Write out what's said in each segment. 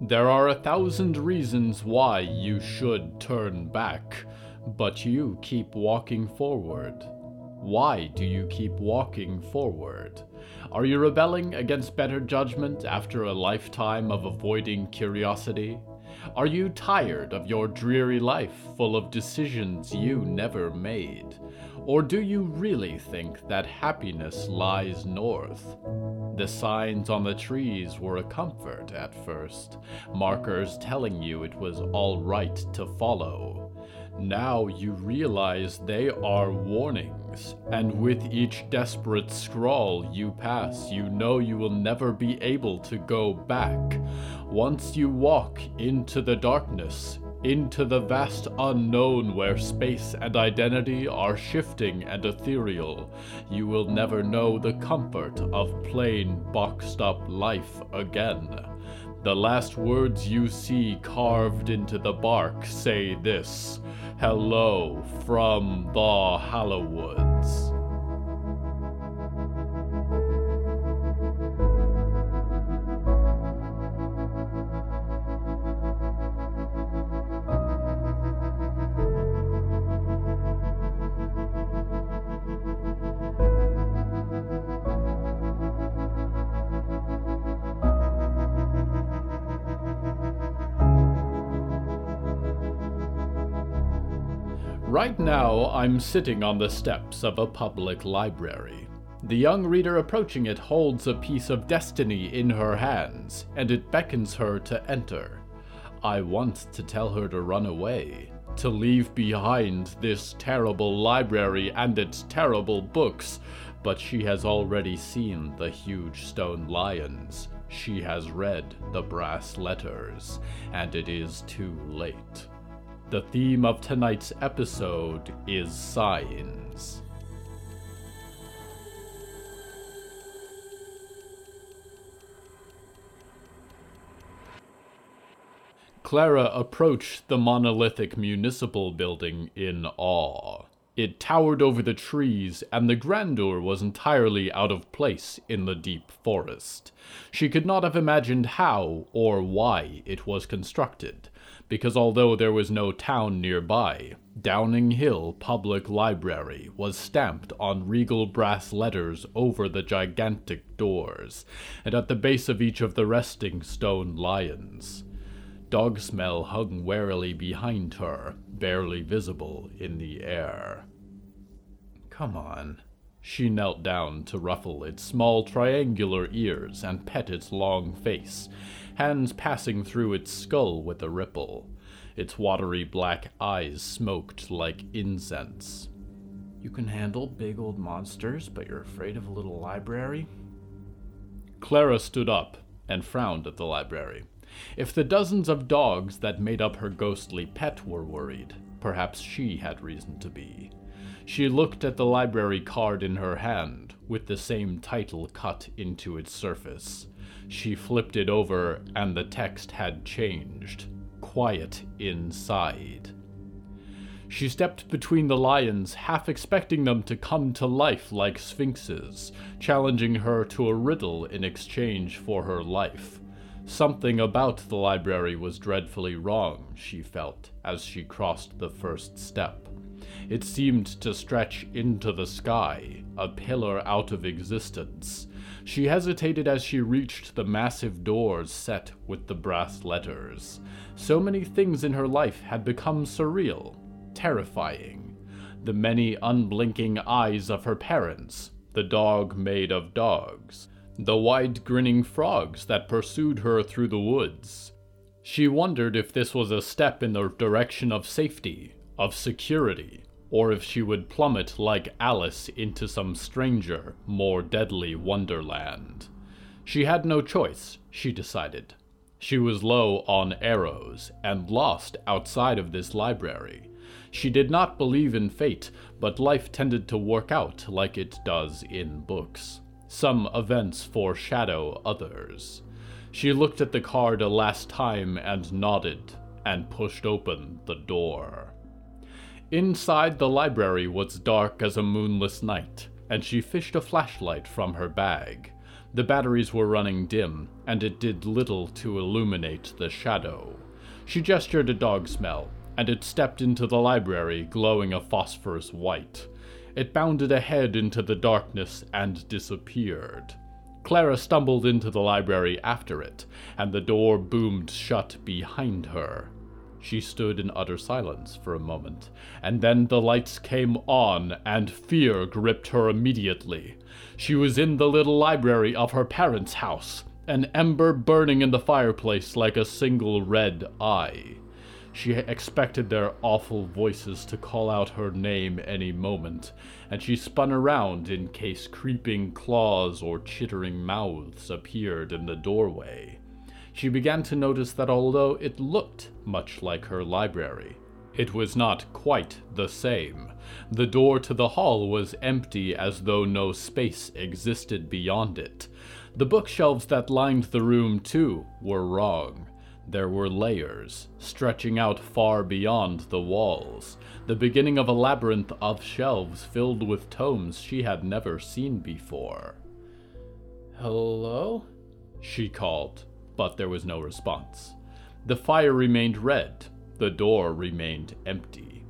There are a thousand reasons why you should turn back, but you keep walking forward. Why do you keep walking forward? Are you rebelling against better judgment after a lifetime of avoiding curiosity? Are you tired of your dreary life full of decisions you never made? Or do you really think that happiness lies north? The signs on the trees were a comfort at first, markers telling you it was all right to follow. Now you realize they are warnings, and with each desperate scrawl you pass, you know you will never be able to go back. Once you walk into the darkness, into the vast unknown where space and identity are shifting and ethereal, you will never know the comfort of plain, boxed up life again. The last words you see carved into the bark say this Hello from the Hallowoods. Now, I'm sitting on the steps of a public library. The young reader approaching it holds a piece of destiny in her hands, and it beckons her to enter. I want to tell her to run away, to leave behind this terrible library and its terrible books, but she has already seen the huge stone lions. She has read the brass letters, and it is too late. The theme of tonight's episode is signs. Clara approached the monolithic municipal building in awe. It towered over the trees, and the grandeur was entirely out of place in the deep forest. She could not have imagined how or why it was constructed, because although there was no town nearby, Downing Hill Public Library was stamped on regal brass letters over the gigantic doors, and at the base of each of the resting stone lions. Dog smell hung warily behind her, barely visible in the air. Come on. She knelt down to ruffle its small triangular ears and pet its long face, hands passing through its skull with a ripple. Its watery black eyes smoked like incense. You can handle big old monsters, but you're afraid of a little library? Clara stood up and frowned at the library. If the dozens of dogs that made up her ghostly pet were worried, perhaps she had reason to be. She looked at the library card in her hand, with the same title cut into its surface. She flipped it over, and the text had changed. Quiet inside. She stepped between the lions, half expecting them to come to life like sphinxes, challenging her to a riddle in exchange for her life. Something about the library was dreadfully wrong, she felt, as she crossed the first step. It seemed to stretch into the sky, a pillar out of existence. She hesitated as she reached the massive doors set with the brass letters. So many things in her life had become surreal, terrifying. The many unblinking eyes of her parents, the dog made of dogs, the wide grinning frogs that pursued her through the woods. She wondered if this was a step in the direction of safety, of security, or if she would plummet like Alice into some stranger, more deadly wonderland. She had no choice, she decided. She was low on arrows and lost outside of this library. She did not believe in fate, but life tended to work out like it does in books. Some events foreshadow others. She looked at the card a last time and nodded, and pushed open the door. Inside the library was dark as a moonless night, and she fished a flashlight from her bag. The batteries were running dim, and it did little to illuminate the shadow. She gestured a dog smell, and it stepped into the library, glowing a phosphorus white. It bounded ahead into the darkness and disappeared. Clara stumbled into the library after it, and the door boomed shut behind her. She stood in utter silence for a moment, and then the lights came on, and fear gripped her immediately. She was in the little library of her parents' house, an ember burning in the fireplace like a single red eye. She expected their awful voices to call out her name any moment, and she spun around in case creeping claws or chittering mouths appeared in the doorway. She began to notice that although it looked much like her library, it was not quite the same. The door to the hall was empty as though no space existed beyond it. The bookshelves that lined the room, too, were wrong. There were layers, stretching out far beyond the walls, the beginning of a labyrinth of shelves filled with tomes she had never seen before. Hello? She called, but there was no response. The fire remained red, the door remained empty.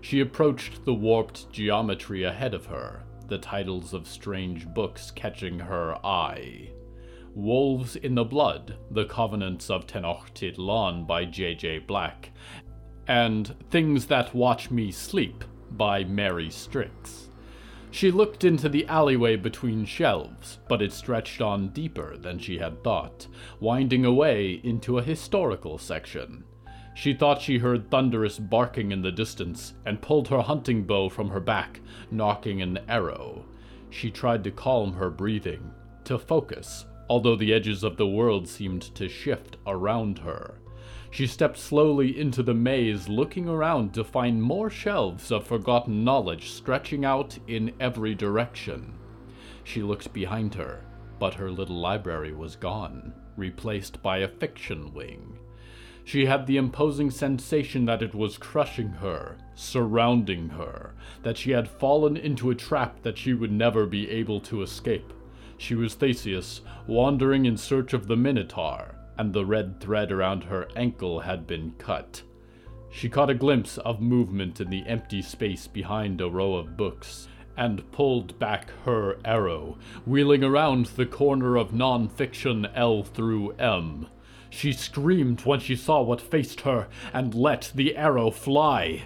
She approached the warped geometry ahead of her, the titles of strange books catching her eye. Wolves in the Blood, The Covenants of Tenochtitlan by J.J. Black, and Things That Watch Me Sleep by Mary Strix. She looked into the alleyway between shelves, but it stretched on deeper than she had thought, winding away into a historical section. She thought she heard thunderous barking in the distance and pulled her hunting bow from her back, nocking an arrow. She tried to calm her breathing, to focus, although the edges of the world seemed to shift around her. She stepped slowly into the maze, looking around to find more shelves of forgotten knowledge stretching out in every direction. She looked behind her, but her little library was gone, replaced by a fiction wing. She had the imposing sensation that it was crushing her, surrounding her, that she had fallen into a trap that she would never be able to escape. She was Theseus, wandering in search of the Minotaur, and the red thread around her ankle had been cut. She caught a glimpse of movement in the empty space behind a row of books, and pulled back her arrow, wheeling around the corner of non-fiction L through M. She screamed when she saw what faced her, and let the arrow fly.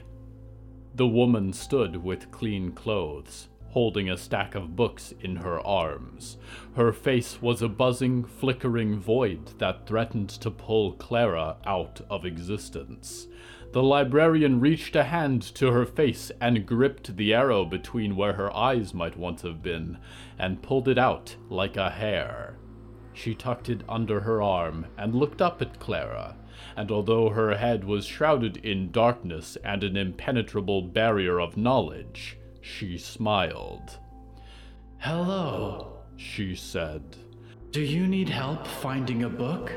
The woman stood with clean clothes, holding a stack of books in her arms. Her face was a buzzing, flickering void that threatened to pull Clara out of existence. The librarian reached a hand to her face and gripped the arrow between where her eyes might once have been, and pulled it out like a hair. She tucked it under her arm and looked up at Clara, and although her head was shrouded in darkness and an impenetrable barrier of knowledge, she smiled. Hello, she said. Do you need help finding a book?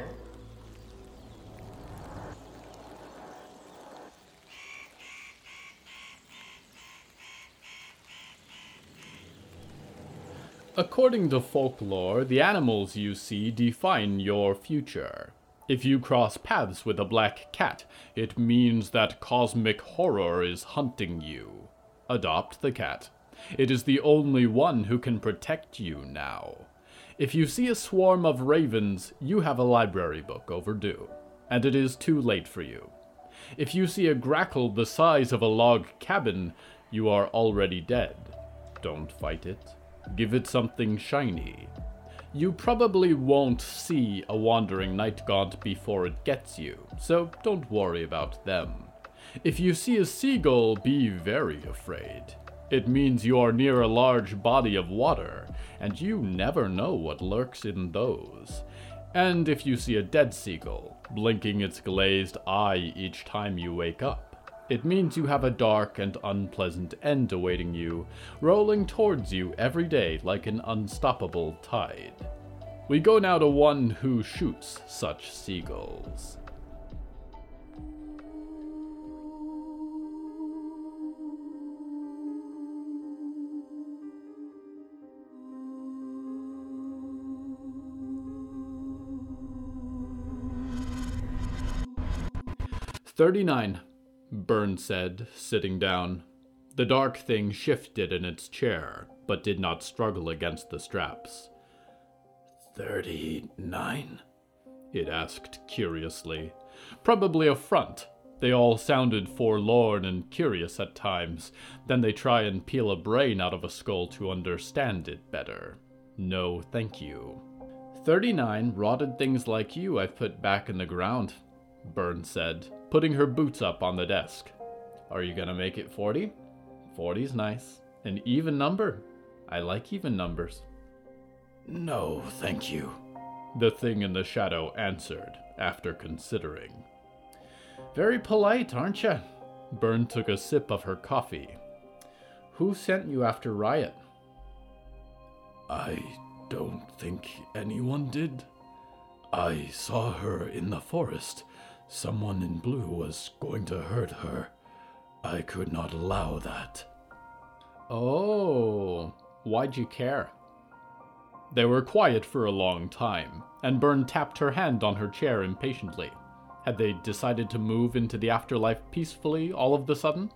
According to folklore, the animals you see define your future. If you cross paths with a black cat, it means that cosmic horror is hunting you. Adopt the cat. It is the only one who can protect you now. If you see a swarm of ravens, you have a library book overdue, and it is too late for you. If you see a grackle the size of a log cabin, you are already dead. Don't fight it. Give it something shiny. You probably won't see a wandering night gaunt before it gets you, so don't worry about them. If you see a seagull, be very afraid. It means you are near a large body of water, and you never know what lurks in those. And if you see a dead seagull, blinking its glazed eye each time you wake up, it means you have a dark and unpleasant end awaiting you, rolling towards you every day like an unstoppable tide. We go now to one who shoots such seagulls. 39, Byrne said, sitting down. The dark thing shifted in its chair, but did not struggle against the straps. Thirty nine? It asked curiously. Probably a front. They all sounded forlorn and curious at times. Then they try and peel a brain out of a skull to understand it better. No, thank you. Thirty nine rotted things like you I've put back in the ground, Byrne said, putting her boots up on the desk. Are you gonna make it forty? Forty's nice. An even number. I like even numbers. No, thank you, the thing in the shadow answered, after considering. Very polite, aren't you? Byrne took a sip of her coffee. Who sent you after Riot? I don't think anyone did. I saw her in the forest. Someone in blue was going to hurt her. I could not allow that. Oh, why'd you care? They were quiet for a long time, and Byrne tapped her hand on her chair impatiently. Had they decided to move into the afterlife peacefully all of the sudden?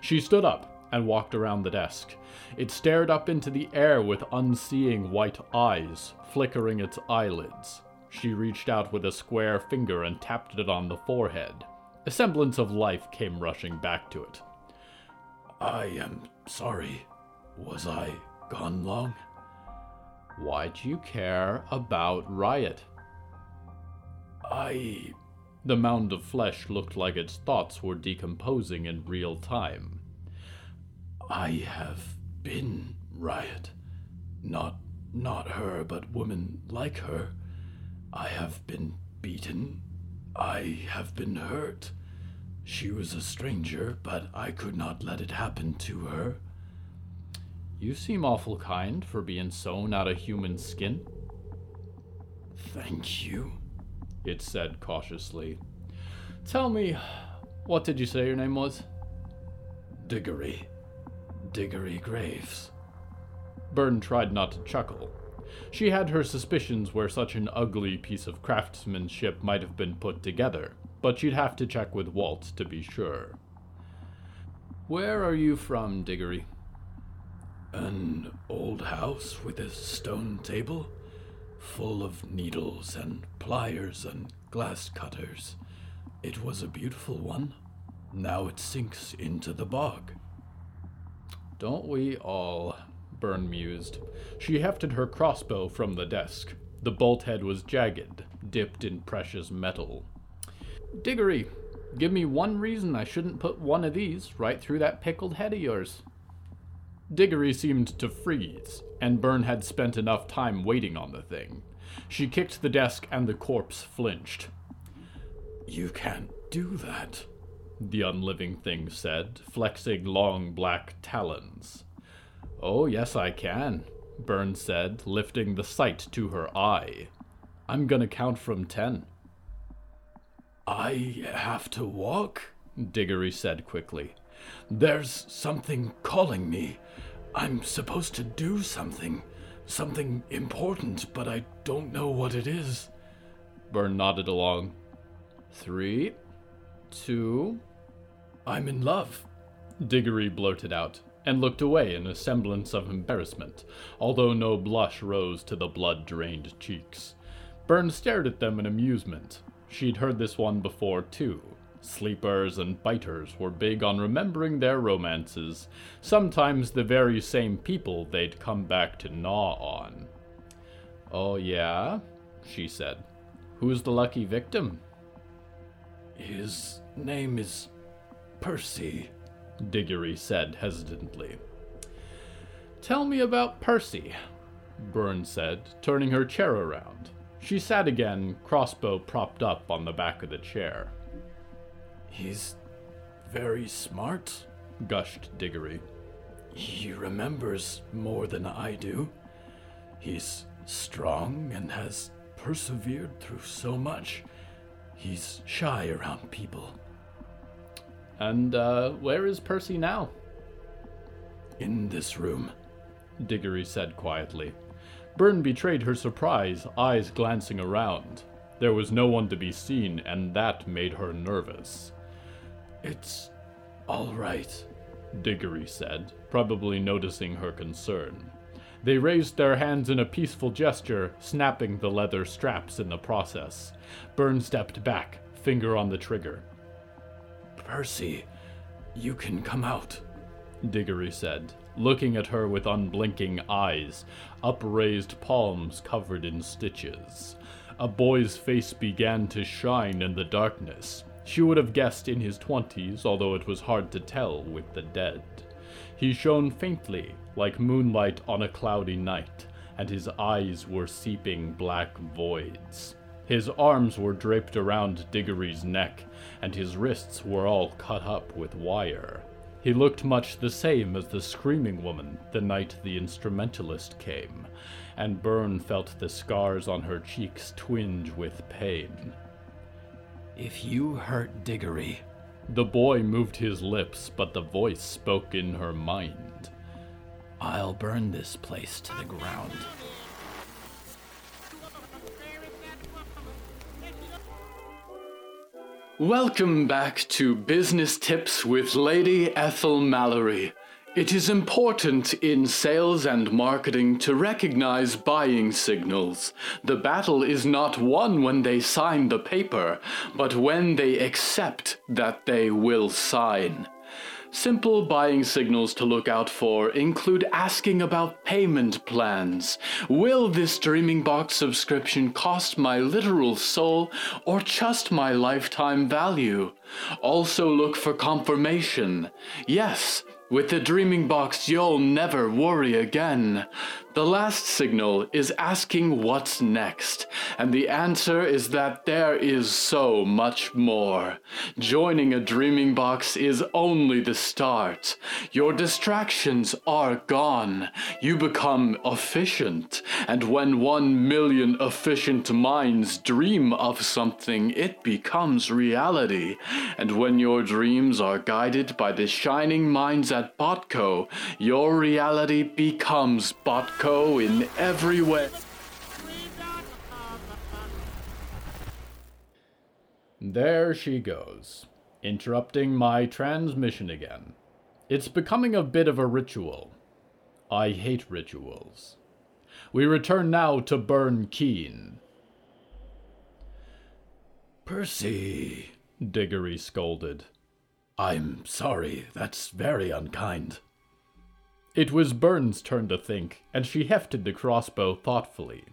She stood up and walked around the desk. It stared up into the air with unseeing white eyes, flickering its eyelids. She reached out with a square finger and tapped it on the forehead. A semblance of life came rushing back to it. I am sorry. Was I gone long? Why do you care about Riot? I. The mound of flesh looked like its thoughts were decomposing in real time. I have been Riot. Not not her, but women like her. I have been beaten. I have been hurt. She was a stranger, but I could not let it happen to her. You seem awful kind for being sewn out of human skin. Thank you, it said cautiously. Tell me, what did you say your name was? Diggory. Diggory Graves. Byrne tried not to chuckle. She had her suspicions where such an ugly piece of craftsmanship might have been put together, but she'd have to check with Walt to be sure. Where are you from, Diggory? An old house with a stone table, full of needles and pliers and glass cutters. It was a beautiful one. Now it sinks into the bog. Don't we all? Byrne mused. She hefted her crossbow from the desk. The bolt head was jagged, dipped in precious metal. Diggory, give me one reason I shouldn't put one of these right through that pickled head of yours. Diggory seemed to freeze, and Byrne had spent enough time waiting on the thing. She kicked the desk, and the corpse flinched. You can't do that, the unliving thing said, flexing long black talons. Oh, yes, I can, Byrne said, lifting the sight to her eye. I'm gonna count from ten. I have to walk? Diggory said quickly. There's something calling me. I'm supposed to do something. Something important, but I don't know what it is. Byrne nodded along. Three, two. I'm in love, Diggory blurted out, and looked away in a semblance of embarrassment, although no blush rose to the blood drained cheeks. Byrne stared at them in amusement. She'd heard this one before, too, Sleepers and biters were big on remembering their romances, sometimes the very same people they'd come back to gnaw on. Oh, yeah? she said. Who's the lucky victim? His name is Percy, Diggory said hesitantly. Tell me about Percy, Byrne said, turning her chair around. She sat again, crossbow propped up on the back of the chair. He's very smart, gushed Diggory. He remembers more than I do. He's strong and has persevered through so much. He's shy around people. And uh, where is Percy now? In this room, Diggory said quietly. Byrne betrayed her surprise, eyes glancing around. There was no one to be seen, and that made her nervous. It's all right, Diggory said, probably noticing her concern. They raised their hands in a peaceful gesture, snapping the leather straps in the process. Byrne stepped back, finger on the trigger. Percy, you can come out, Diggory said, looking at her with unblinking eyes, upraised palms covered in stitches. A boy's face began to shine in the darkness. She would have guessed in his twenties, although it was hard to tell with the dead. He shone faintly, like moonlight on a cloudy night, and his eyes were seeping black voids. His arms were draped around Diggory's neck, and his wrists were all cut up with wire. He looked much the same as the screaming woman the night the instrumentalist came, and Byrne felt the scars on her cheeks twinge with pain. If you hurt Diggory, the boy moved his lips, but the voice spoke in her mind. I'll burn this place to the ground. Welcome back to Business Tips with Lady Ethel Mallory. It is important in sales and marketing to recognize buying signals. The battle is not won when they sign the paper, but when they accept that they will sign. Simple buying signals to look out for include asking about payment plans. Will this Dreaming Box subscription cost my literal soul or just my lifetime value? Also look for confirmation. Yes, with the Dreaming Box, you'll never worry again. The last signal is asking what's next, and the answer is that there is so much more. Joining a Dreaming Box is only the start. Your distractions are gone. You become efficient, and when one million efficient minds dream of something, it becomes reality. And when your dreams are guided by the shining minds at Botco, your reality becomes Botco in every way. There she goes, interrupting my transmission again. It's becoming a bit of a ritual. I hate rituals. We return now to Byrne Keen. Percy, Diggory scolded. I'm sorry, that's very unkind. It was Byrne's turn to think, and she hefted the crossbow thoughtfully.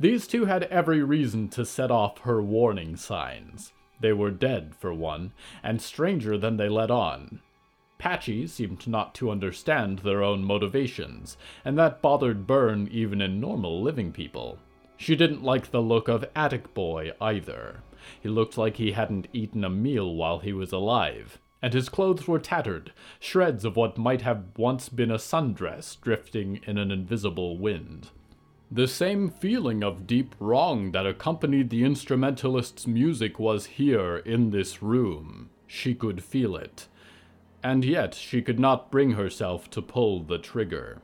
These two had every reason to set off her warning signs. They were dead, for one, and stranger than they let on. Patchy seemed not to understand their own motivations, and that bothered Byrne even in normal living people. She didn't like the look of Attic Boy either. He looked like he hadn't eaten a meal while he was alive, and his clothes were tattered, shreds of what might have once been a sundress drifting in an invisible wind. The same feeling of deep wrong that accompanied the instrumentalist's music was here in this room. She could feel it. And yet she could not bring herself to pull the trigger.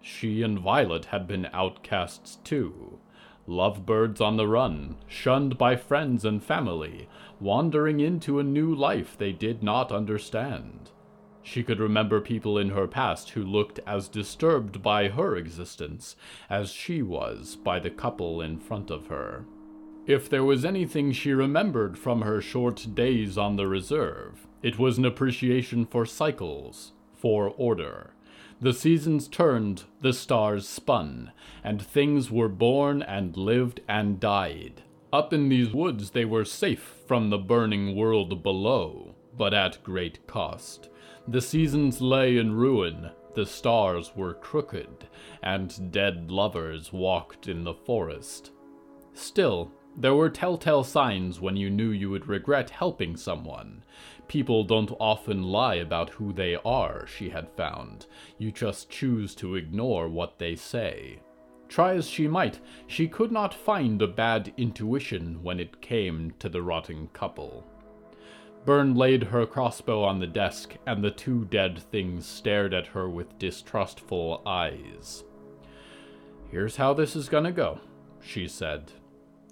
She and Violet had been outcasts too. Lovebirds on the run, shunned by friends and family, wandering into a new life they did not understand. She could remember people in her past who looked as disturbed by her existence as she was by the couple in front of her. If there was anything she remembered from her short days on the reserve, it was an appreciation for cycles, for order. The seasons turned, the stars spun, and things were born and lived and died. Up in these woods they were safe from the burning world below, but at great cost. The seasons lay in ruin, the stars were crooked, and dead lovers walked in the forest. Still, there were telltale signs when you knew you would regret helping someone. People don't often lie about who they are, she had found. You just choose to ignore what they say. Try as she might, she could not find a bad intuition when it came to the rotting couple. Byrne laid her crossbow on the desk, and the two dead things stared at her with distrustful eyes. Here's how this is gonna go, she said.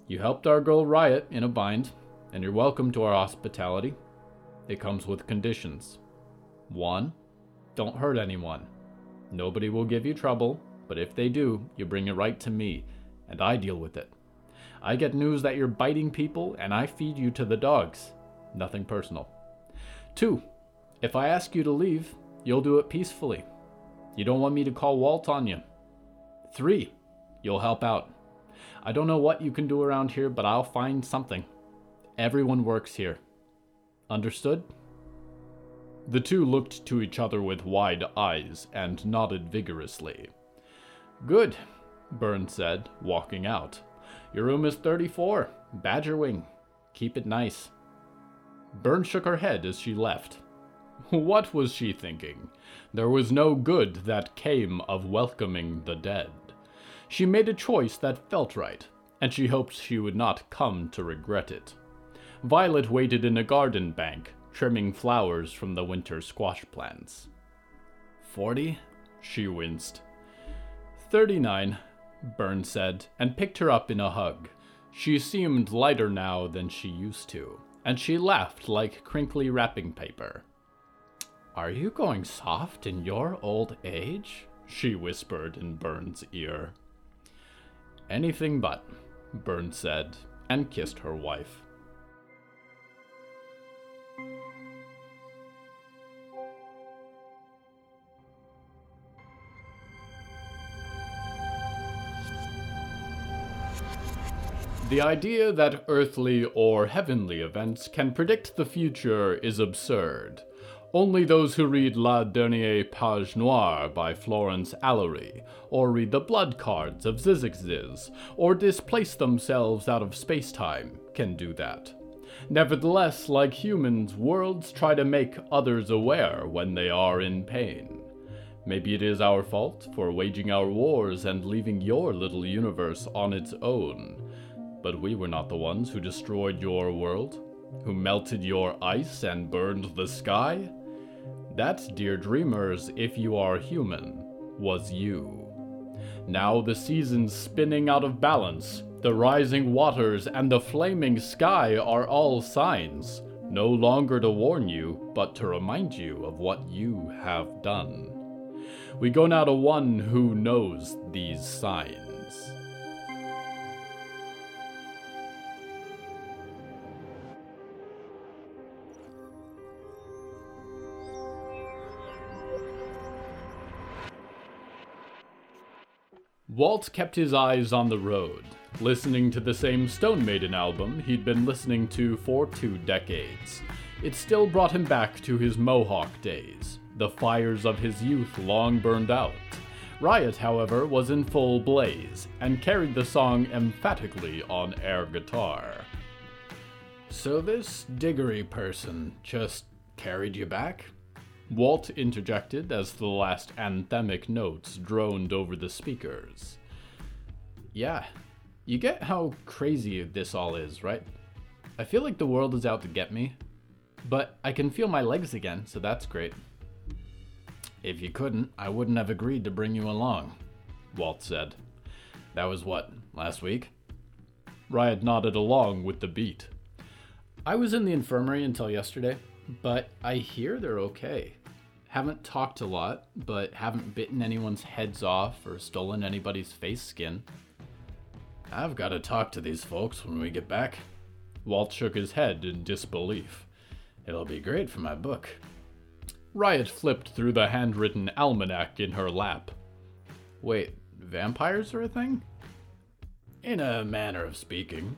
You helped our girl Riot in a bind, and you're welcome to our hospitality. It comes with conditions. One, don't hurt anyone. Nobody will give you trouble, but if they do, you bring it right to me, and I deal with it. I get news that you're biting people, and I feed you to the dogs. Nothing personal. Two, if I ask you to leave, you'll do it peacefully. You don't want me to call Walt on you. Three, you'll help out. I don't know what you can do around here, but I'll find something. Everyone works here. Understood? The two looked to each other with wide eyes and nodded vigorously. Good, Byrne said, walking out. Your room is 34, Badger Wing. Keep it nice. Byrne shook her head as she left. What was she thinking? There was no good that came of welcoming the dead. She made a choice that felt right, and she hoped she would not come to regret it. Violet waited in a garden bank, trimming flowers from the winter squash plants. Forty? She winced. Thirty-nine, Byrne said, and picked her up in a hug. She seemed lighter now than she used to, and she laughed like crinkly wrapping paper. Are you going soft in your old age? she whispered in Byrne's ear. Anything but, Byrne said, and kissed her wife. The idea that earthly or heavenly events can predict the future is absurd. Only those who read La Dernière Page Noire by Florence Allery, or read the blood cards of Ziz, or displace themselves out of space-time, can do that. Nevertheless, like humans, worlds try to make others aware when they are in pain. Maybe it is our fault for waging our wars and leaving your little universe on its own. But we were not the ones who destroyed your world, who melted your ice and burned the sky. That, dear dreamers, if you are human, was you. Now the seasons spinning out of balance, the rising waters, and the flaming sky are all signs, no longer to warn you, but to remind you of what you have done. We go now to one who knows these signs. Walt kept his eyes on the road, listening to the same Stone Maiden album he'd been listening to for two decades. It still brought him back to his Mohawk days, the fires of his youth long burned out. Riot, however, was in full blaze and carried the song emphatically on air guitar. So this Diggory person just carried you back? Walt interjected as the last anthemic notes droned over the speakers. Yeah, you get how crazy this all is, right? I feel like the world is out to get me, but I can feel my legs again, so that's great. If you couldn't, I wouldn't have agreed to bring you along, Walt said. That was what, last week? Riot nodded along with the beat. I was in the infirmary until yesterday, but I hear they're okay. Haven't talked a lot, but haven't bitten anyone's heads off or stolen anybody's face skin. I've got to talk to these folks when we get back. Walt shook his head in disbelief. It'll be great for my book. Riot flipped through the handwritten almanac in her lap. Wait, vampires are a thing? In a manner of speaking.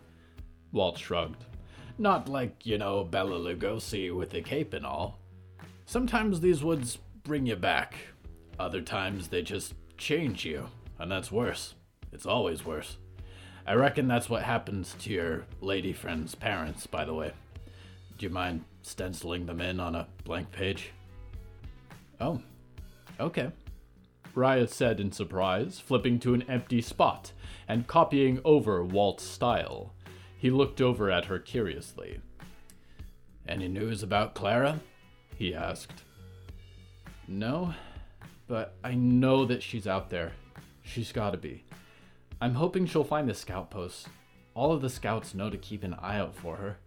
Walt shrugged. Not like, you know, Bela Lugosi with the cape and all. Sometimes these woods bring you back. Other times they just change you, and that's worse. It's always worse. I reckon that's what happens to your lady friend's parents, by the way. Do you mind stenciling them in on a blank page? Oh, okay. Riot said in surprise, flipping to an empty spot and copying over Walt's style. He looked over at her curiously. Any news about Clara? He asked. No, but I know that she's out there. She's gotta be. I'm hoping she'll find the scout post. All of the scouts know to keep an eye out for her,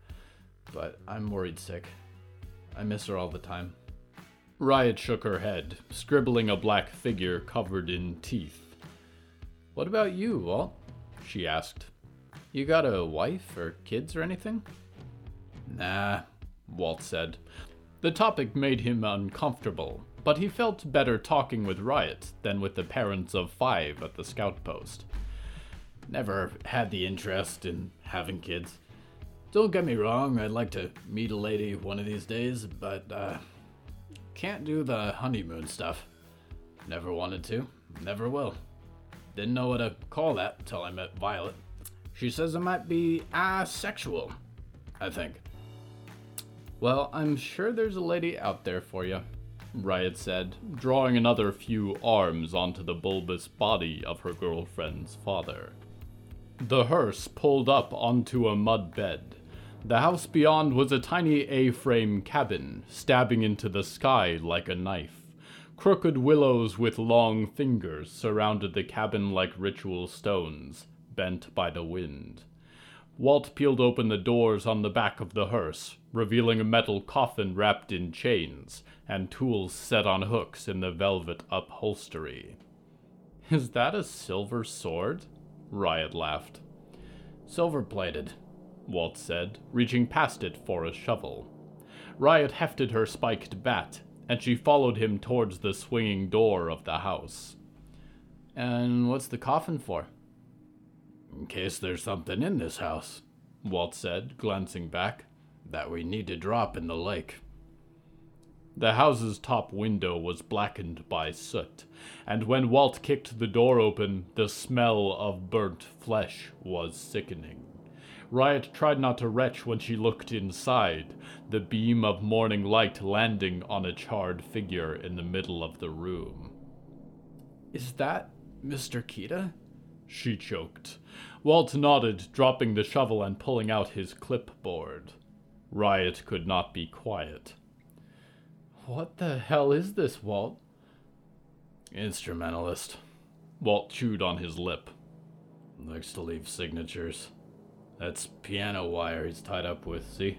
but I'm worried sick. I miss her all the time. Riot shook her head, scribbling a black figure covered in teeth. What about you, Walt? she asked. You got a wife or kids or anything? Nah, Walt said. The topic made him uncomfortable, but he felt better talking with Riot than with the parents of five at the scout post. Never had the interest in having kids. Don't get me wrong, I'd like to meet a lady one of these days, but, uh, can't do the honeymoon stuff. Never wanted to, never will. Didn't know what to call that till I met Violet. She says I might be asexual, I think. Well, I'm sure there's a lady out there for you, Riot said, drawing another few arms onto the bulbous body of her girlfriend's father. The hearse pulled up onto a mud bed, the house beyond was a tiny A frame cabin, stabbing into the sky like a knife. Crooked willows with long fingers surrounded the cabin like ritual stones, bent by the wind. Walt peeled open the doors on the back of the hearse, revealing a metal coffin wrapped in chains and tools set on hooks in the velvet upholstery. Is that a silver sword? Riot laughed. Silver plated, Walt said, reaching past it for a shovel. Riot hefted her spiked bat, and she followed him towards the swinging door of the house. And what's the coffin for? In case there's something in this house, Walt said, glancing back, that we need to drop in the lake. The house's top window was blackened by soot, and when Walt kicked the door open, the smell of burnt flesh was sickening. Riot tried not to retch when she looked inside, the beam of morning light landing on a charred figure in the middle of the room. Is that Mr. Kita? She choked. Walt nodded, dropping the shovel and pulling out his clipboard. Riot could not be quiet. What the hell is this, Walt? Instrumentalist. Walt chewed on his lip. Likes to leave signatures. That's piano wire he's tied up with, see?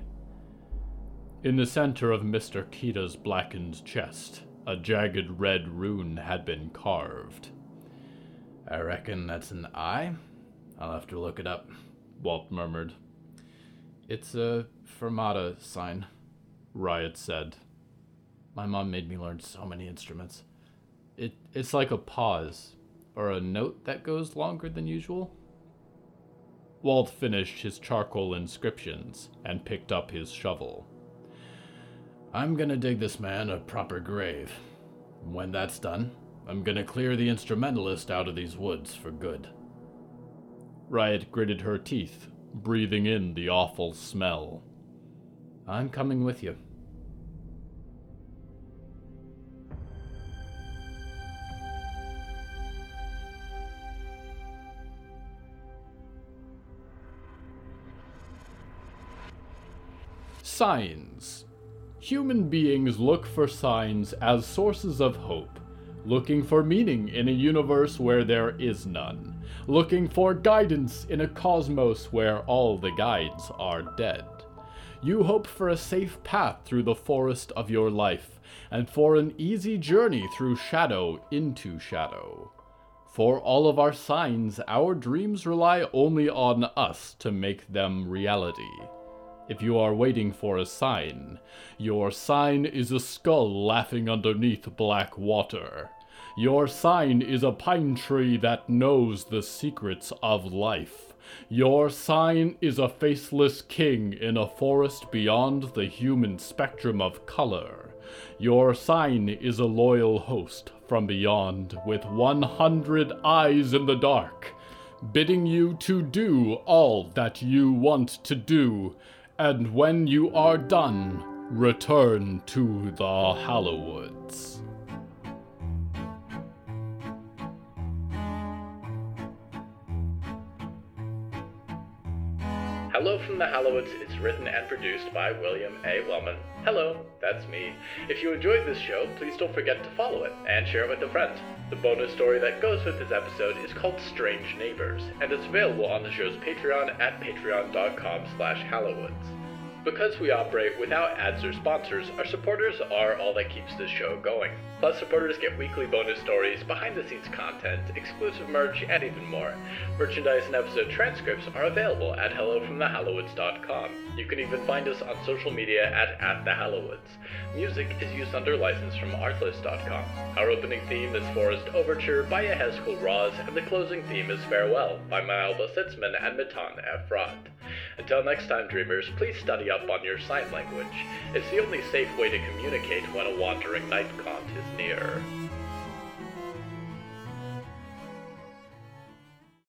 In the center of Mr. Kita's blackened chest, a jagged red rune had been carved. I reckon that's an eye? I'll have to look it up, Walt murmured. It's a fermata sign, Riot said. My mom made me learn so many instruments. It, it's like a pause, or a note that goes longer than usual. Walt finished his charcoal inscriptions and picked up his shovel. I'm gonna dig this man a proper grave. When that's done, I'm gonna clear the instrumentalist out of these woods for good. Riot gritted her teeth, breathing in the awful smell. I'm coming with you. Signs. Human beings look for signs as sources of hope, looking for meaning in a universe where there is none, looking for guidance in a cosmos where all the guides are dead. You hope for a safe path through the forest of your life, and for an easy journey through shadow into shadow. For all of our signs, our dreams rely only on us to make them reality if you are waiting for a sign. Your sign is a skull laughing underneath black water. Your sign is a pine tree that knows the secrets of life. Your sign is a faceless king in a forest beyond the human spectrum of color. Your sign is a loyal host from beyond with 100 eyes in the dark, bidding you to do all that you want to do and when you are done, return to the Hallowoods. Hello from the Hallowoods is written and produced by William A. Wellman. Hello, that's me. If you enjoyed this show, please don't forget to follow it and share it with a friend. The bonus story that goes with this episode is called Strange Neighbors, and it's available on the show's Patreon at patreon.com slash hallowoods. Because we operate without ads or sponsors, our supporters are all that keeps this show going. Plus, supporters get weekly bonus stories, behind the scenes content, exclusive merch, and even more. Merchandise and episode transcripts are available at hellofromthehallowoods.com. You can even find us on social media at, at the Hallowoods. Music is used under license from artlist.com. Our opening theme is Forest Overture by Yehezkel Raz, and the closing theme is Farewell by Maya Belsitzman and Matan Ephrat. Until next time, dreamers, please study up on your sign language. It's the only safe way to communicate when a wandering night gaunt is near.